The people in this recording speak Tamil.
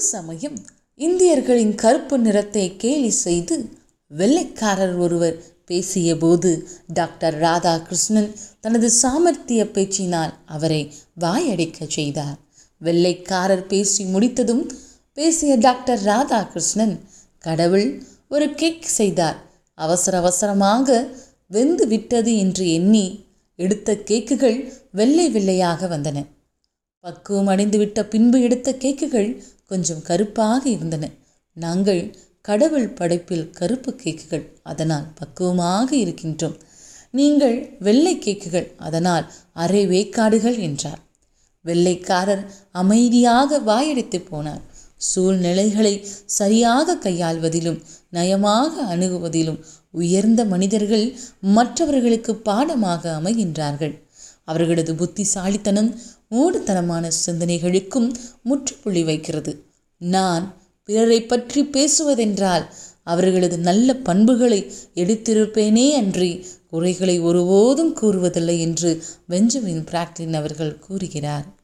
ஒரு சமயம் இந்தியர்களின் கருப்பு நிறத்தை கேலி செய்து வெள்ளைக்காரர் ஒருவர் பேசியபோது டாக்டர் ராதாகிருஷ்ணன் தனது சாமர்த்திய பேச்சினால் அவரை வாயடைக்க செய்தார். வெள்ளைக்காரர் பேசி முடித்ததும் பேசிய டாக்டர் ராதாகிருஷ்ணன் கடவுள் ஒரு கேக் செய்தார். அவசர அவசரமாக வெந்து விட்டது என்று எண்ணி எடுத்த கேக்குகள் வெள்ளை வெள்ளையாக வந்தன. பக்குவம் அடைந்துவிட்ட பின்பு எடுத்த கேக்குகள் கொஞ்சம் கருப்பாக இருந்தன. நாங்கள் கடவுள் படைப்பில் கருப்பு கேக்குகள் அதனால் பக்குவமாக இருக்கின்றோம். நீங்கள் வெள்ளை கேக்குகள் அதனால் அரை வேக்காடுகள் என்றார். வெள்ளைக்காரர் அமைதியாக வாயடித்து போனார். சூழ்நிலைகளை சரியாக கையாள்வதிலும் நயமாக அணுகுவதிலும் உயர்ந்த மனிதர்கள் மற்றவர்களுக்கு பாடமாக அமைகின்றார்கள். அவர்களது புத்திசாலித்தனம் மூடுத்தனமான சிந்தனைகளுக்கும் முற்றுப்புள்ளி வைக்கிறது. நான் பிறரை பற்றி பேசுவதென்றால் அவர்களது நல்ல பண்புகளை எடுத்திருப்பேனே அன்றி குறைகளை ஒருபோதும் கூறுவதில்லை என்று பெஞ்சமின் பிராக்டின் அவர்கள் கூறுகிறார்.